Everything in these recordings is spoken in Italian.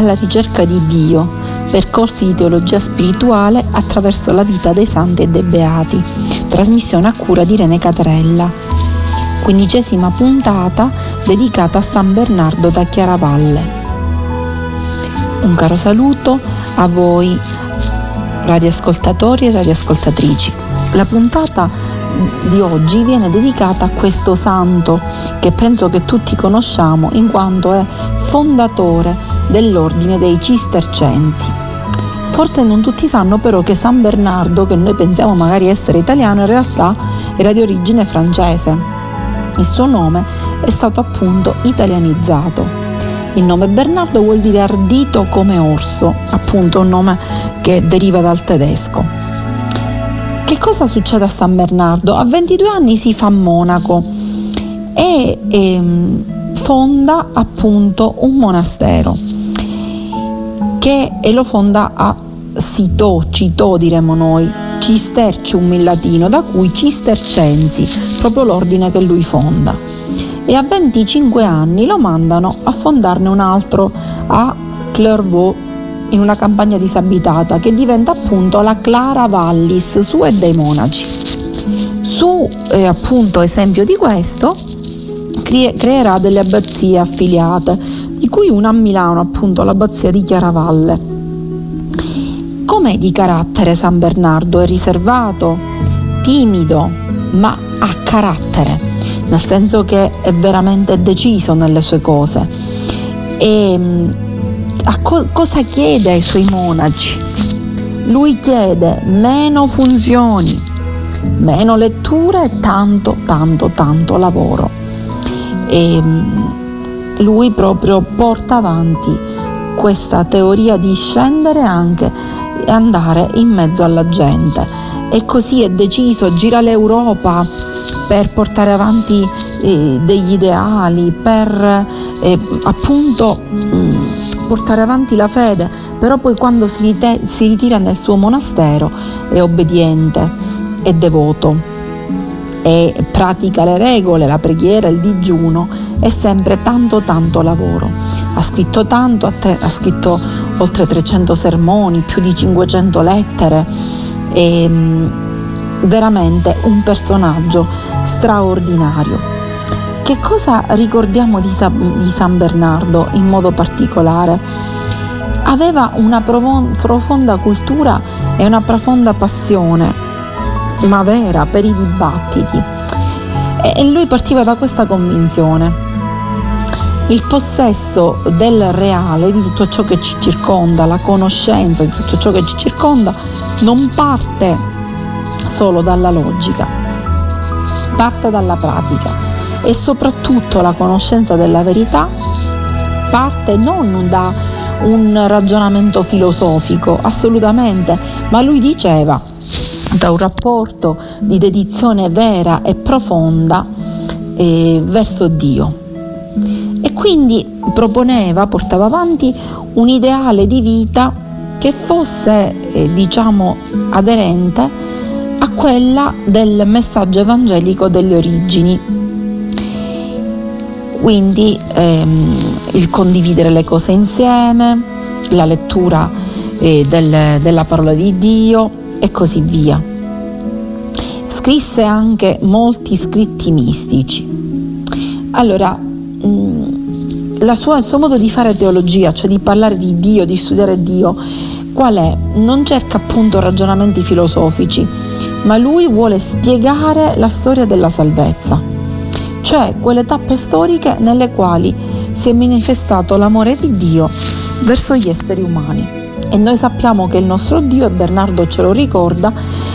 Alla ricerca di Dio, percorsi di teologia spirituale attraverso la vita dei santi e dei beati, trasmissione a cura di Irene Catarella. Quindicesima puntata dedicata a San Bernardo da Chiaravalle. Un caro saluto a voi radioascoltatori e radioascoltatrici. La puntata di oggi viene dedicata a questo santo che penso che tutti conosciamo in quanto è fondatore dell'ordine dei Cistercensi. Forse non tutti sanno però che San Bernardo, che noi pensiamo magari essere italiano, in realtà era di origine francese. Il suo nome è stato appunto italianizzato. Il nome Bernardo vuol dire ardito come orso, appunto un nome che deriva dal tedesco. Che cosa succede a San Bernardo? A 22 anni si fa monaco e, e ehm, fonda appunto un monastero che e lo fonda a Sito, Cito diremmo noi, Cistercium in latino, da cui Cistercensi, proprio l'ordine che lui fonda. E a 25 anni lo mandano a fondarne un altro a Clairvaux in una campagna disabitata che diventa appunto la Clara Vallis, sua e dei monaci. Su eh, appunto esempio di questo creerà delle abbazie affiliate, di cui una a Milano, appunto l'abbazia di Chiaravalle. Com'è di carattere San Bernardo? È riservato, timido, ma ha carattere, nel senso che è veramente deciso nelle sue cose. E a co- cosa chiede ai suoi monaci? Lui chiede meno funzioni, meno letture e tanto, tanto, tanto lavoro. E lui proprio porta avanti questa teoria di scendere anche e andare in mezzo alla gente. E così è deciso, gira l'Europa per portare avanti eh, degli ideali, per eh, appunto mh, portare avanti la fede, però poi quando si, rite- si ritira nel suo monastero è obbediente, è devoto e pratica le regole, la preghiera, il digiuno, è sempre tanto tanto lavoro. Ha scritto tanto, ha, scritto oltre 300 sermoni, più di 500 lettere, è veramente un personaggio straordinario. Che cosa ricordiamo di, San Bernardo in modo particolare? Aveva una profonda cultura e una profonda passione, ma vera, per i dibattiti. E lui partiva da questa convinzione. Il possesso del reale, di tutto ciò che ci circonda, la conoscenza di tutto ciò che ci circonda, non parte solo dalla logica, parte dalla pratica e soprattutto la conoscenza della verità parte non da un ragionamento filosofico, assolutamente, ma lui diceva da un rapporto di dedizione vera e profonda eh, verso Dio. Quindi proponeva, portava avanti un ideale di vita che fosse, eh, diciamo, aderente a quella del messaggio evangelico delle origini quindi ehm, il condividere le cose insieme, la lettura eh, del, della parola di Dio e così via. Scrisse anche molti scritti mistici. Allora, mh, mm, sua, il suo modo di fare teologia, cioè di parlare di Dio, di studiare Dio, qual è? Non cerca appunto ragionamenti filosofici, ma lui vuole spiegare la storia della salvezza cioè quelle tappe storiche nelle quali si è manifestato l'amore di Dio verso gli esseri umani. e noi sappiamo che il nostro Dio, e Bernardo ce lo ricorda,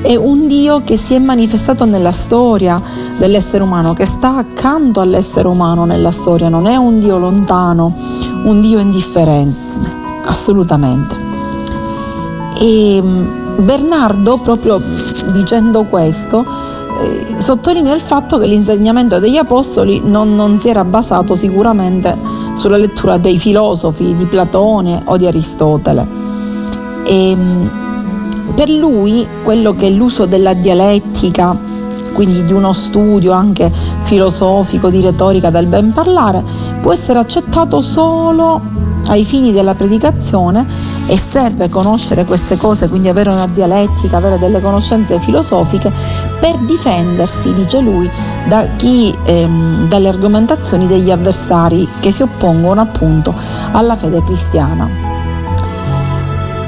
è un Dio che si è manifestato nella storia dell'essere umano, che sta accanto all'essere umano nella storia, non è un Dio lontano, un Dio indifferente, assolutamente. E mm, Bernardo, proprio dicendo questo, eh, sottolinea il fatto che l'insegnamento degli apostoli non, non si era basato sicuramente sulla lettura dei filosofi di Platone o di Aristotele. E, mm, per lui quello che è l'uso della dialettica, quindi di uno studio anche filosofico di retorica del ben parlare, può essere accettato solo ai fini della predicazione e serve conoscere queste cose, quindi avere una dialettica, avere delle conoscenze filosofiche per difendersi, dice lui, da chi, ehm, dalle argomentazioni degli avversari che si oppongono appunto alla fede cristiana.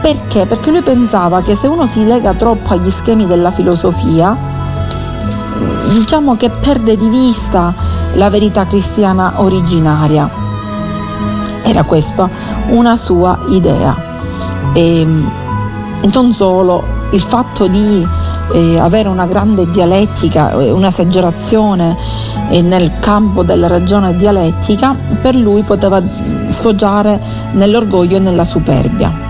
Perché? Perché lui pensava che se uno si lega troppo agli schemi della filosofia, diciamo che perde di vista la verità cristiana originaria. Era questa una sua idea. E non solo, il fatto di eh, avere una grande dialettica, un'esagerazione eh, nel campo della ragione dialettica, per lui poteva sfoggiare nell'orgoglio e nella superbia.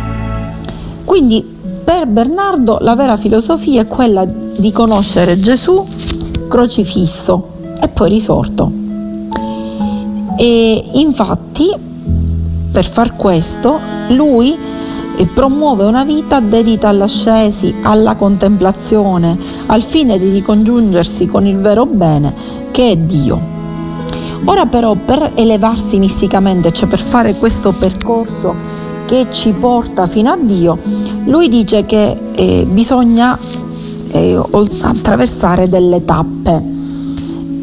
Quindi per Bernardo la vera filosofia è quella di conoscere Gesù crocifisso e poi risorto. E infatti per far questo lui promuove una vita dedita all'ascesi, alla contemplazione, al fine di ricongiungersi con il vero bene che è Dio. Ora però per elevarsi misticamente, cioè per fare questo percorso che ci porta fino a Dio, lui dice che eh, bisogna eh, attraversare delle tappe,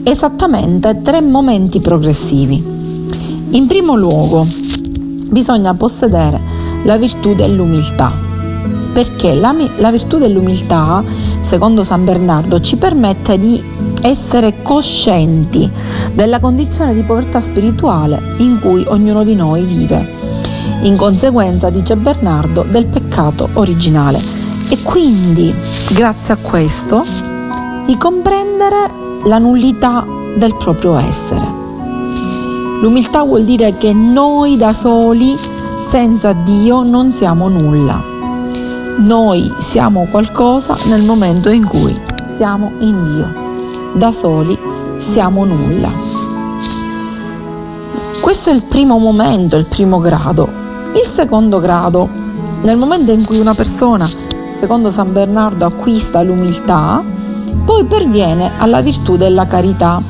esattamente tre momenti progressivi. In primo luogo bisogna possedere la virtù dell'umiltà, perché la, la virtù dell'umiltà, secondo San Bernardo, ci permette di essere coscienti della condizione di povertà spirituale in cui ognuno di noi vive in conseguenza, dice Bernardo, del peccato originale. E quindi, grazie a questo, di comprendere la nullità del proprio essere. L'umiltà vuol dire che noi da soli, senza Dio, non siamo nulla. Noi siamo qualcosa nel momento in cui siamo in Dio. Da soli siamo nulla. Questo è il primo momento, il primo grado. Il secondo grado, nel momento in cui una persona, secondo San Bernardo, acquista l'umiltà, poi perviene alla virtù della carità,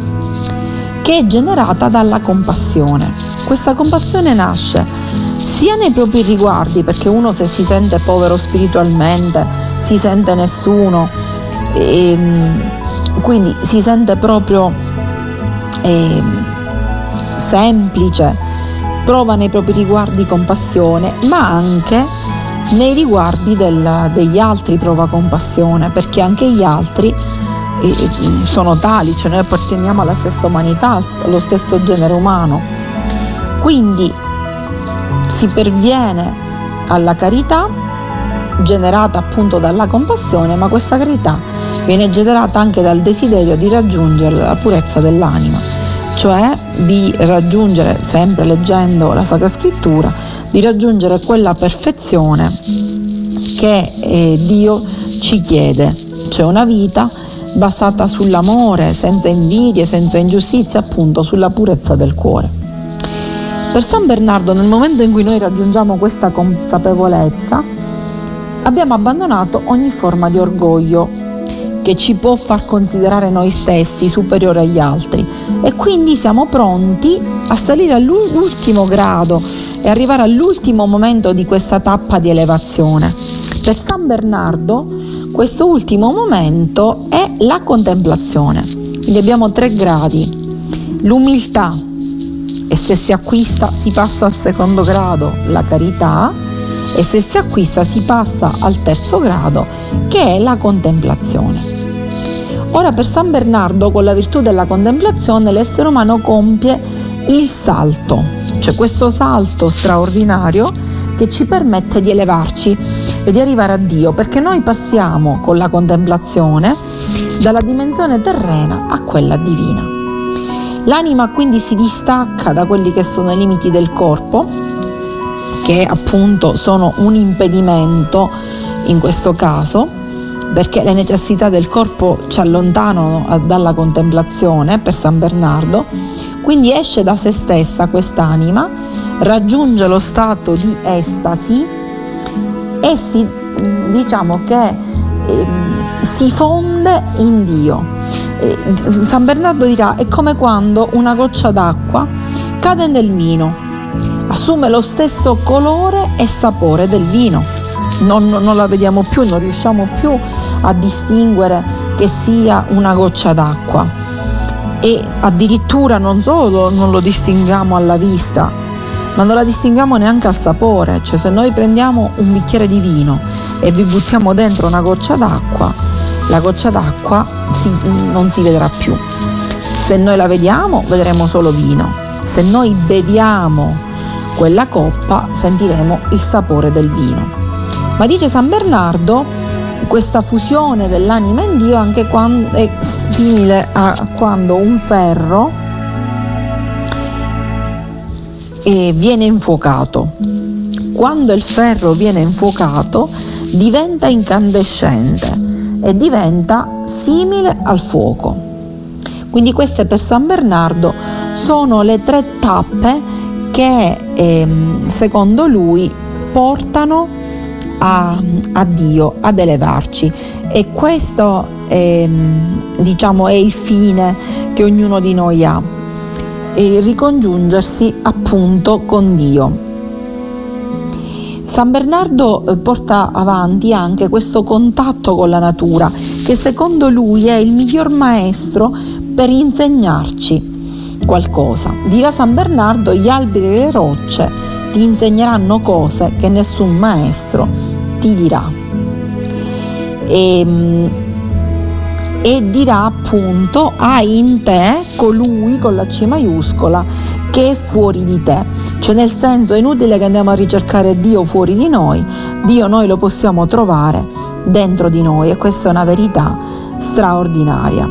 che è generata dalla compassione. Questa compassione nasce sia nei propri riguardi, perché uno se si sente povero spiritualmente, si sente nessuno, e, ehm, quindi si sente proprio eh, semplice, prova nei propri riguardi compassione, ma anche nei riguardi del, degli altri prova compassione, perché anche gli altri eh, sono tali, cioè noi apparteniamo alla stessa umanità, allo stesso genere umano. Quindi si perviene alla carità generata appunto dalla compassione, ma questa carità viene generata anche dal desiderio di raggiungere la purezza dell'anima cioè di raggiungere, sempre leggendo la Sacra Scrittura, di raggiungere quella perfezione che eh, Dio ci chiede, cioè una vita basata sull'amore, senza invidie, senza ingiustizie, appunto sulla purezza del cuore. Per San Bernardo, nel momento in cui noi raggiungiamo questa consapevolezza, abbiamo abbandonato ogni forma di orgoglio che ci può far considerare noi stessi superiori agli altri e quindi siamo pronti a salire all'ultimo grado e arrivare all'ultimo momento di questa tappa di elevazione. Per San Bernardo questo ultimo momento è la contemplazione. Quindi abbiamo tre gradi. L'umiltà e se si acquista si passa al secondo grado, la carità e se si acquista si passa al terzo grado che è la contemplazione. Ora per San Bernardo con la virtù della contemplazione l'essere umano compie il salto, cioè questo salto straordinario che ci permette di elevarci e di arrivare a Dio, perché noi passiamo con la contemplazione dalla dimensione terrena a quella divina. L'anima quindi si distacca da quelli che sono i limiti del corpo, che appunto sono un impedimento in questo caso, perché le necessità del corpo ci allontanano dalla contemplazione per San Bernardo, quindi esce da se stessa quest'anima, raggiunge lo stato di estasi e si, diciamo che eh, si fonde in Dio. Eh, San Bernardo dirà è come quando una goccia d'acqua cade nel vino, assume lo stesso colore e sapore del vino. Non, non, la vediamo più, non riusciamo più a distinguere che sia una goccia d'acqua. E addirittura non solo non lo distinguiamo alla vista, ma non la distinguiamo neanche al sapore. Cioè se noi prendiamo un bicchiere di vino e vi buttiamo dentro una goccia d'acqua, la goccia d'acqua si, non si vedrà più. Se noi la vediamo, vedremo solo vino. Se noi beviamo quella coppa, sentiremo il sapore del vino. Ma dice San Bernardo, questa fusione dell'anima in Dio anche quando è simile a quando un ferro viene infuocato. Quando il ferro viene infuocato diventa incandescente e diventa simile al fuoco. Quindi queste per San Bernardo sono le tre tappe che ehm, secondo lui portano a, a, Dio, ad elevarci. E questo è, diciamo, è il fine che ognuno di noi ha, ricongiungersi appunto con Dio. San Bernardo eh, porta avanti anche questo contatto con la natura, che secondo lui è il miglior maestro per insegnarci qualcosa. Dirà San Bernardo, gli alberi e le rocce ti insegneranno cose che nessun maestro ti dirà. E, ehm, e dirà appunto hai in te colui con la C maiuscola che è fuori di te. Cioè nel senso è inutile che andiamo a ricercare Dio fuori di noi, Dio noi lo possiamo trovare dentro di noi e questa è una verità straordinaria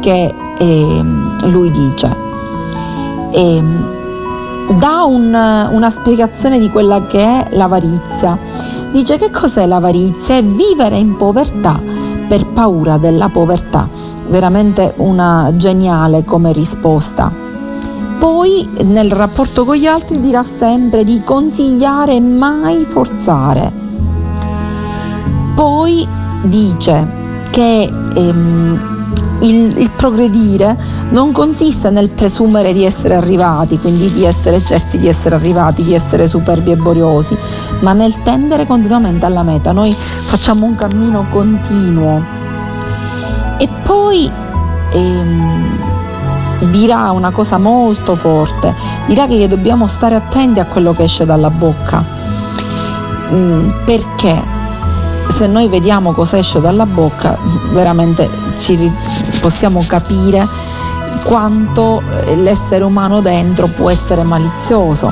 che eh, lui dice. E, ehm, dà un, una spiegazione di quella che è l'avarizia. Dice che cos'è l'avarizia? È vivere in povertà per paura della povertà. Veramente una geniale come risposta. Poi nel rapporto con gli altri dirà sempre di consigliare e mai forzare. Poi dice che ehm, il, il, progredire non consiste nel presumere di essere arrivati, quindi di essere certi di essere arrivati, di essere superbi e boriosi, ma nel tendere continuamente alla meta. Noi facciamo un cammino continuo. E poi ehm, dirà una cosa molto forte, dirà che dobbiamo stare attenti a quello che esce dalla bocca. Mm, perché? se noi vediamo cosa esce dalla bocca, veramente ci possiamo capire quanto eh, l'essere umano dentro può essere malizioso,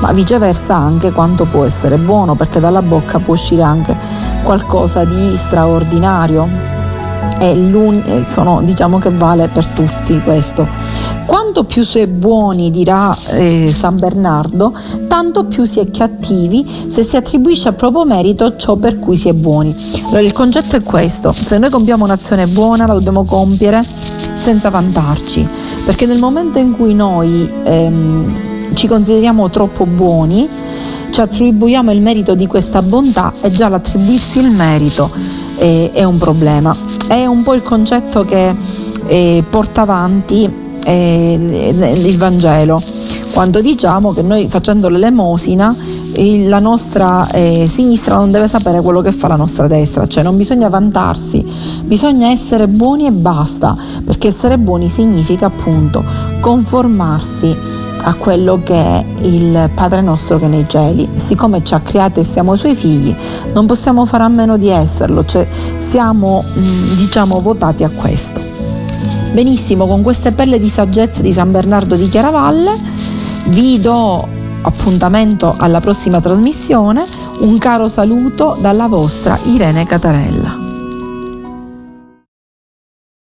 ma viceversa anche quanto può essere buono, perché dalla bocca può uscire anche qualcosa di straordinario. E sono, diciamo che vale per tutti questo. Quanto più si è buoni, dirà eh, San Bernardo, tanto più si è cattivi se si attribuisce a proprio merito ciò per cui si è buoni. Allora il concetto è questo, se noi compiamo un'azione buona la dobbiamo compiere senza vantarci, perché nel momento in cui noi ehm, ci consideriamo troppo buoni, ci attribuiamo il merito di questa bontà e già l'attribuirsi il merito eh, è un problema. È un po' il concetto che eh, porta avanti eh, il Vangelo, quando diciamo che noi facendo l'elemosina la nostra eh, sinistra non deve sapere quello che fa la nostra destra, cioè non bisogna vantarsi, bisogna essere buoni e basta, perché essere buoni significa appunto conformarsi a quello che è il Padre nostro che nei cieli. Siccome ci ha creati e siamo suoi figli, non possiamo fare a meno di esserlo, cioè siamo mm, diciamo votati a questo. Benissimo, con queste pelle di saggezza di San Bernardo di Chiaravalle vi do appuntamento alla prossima trasmissione. Un caro saluto dalla vostra Irene Catarella.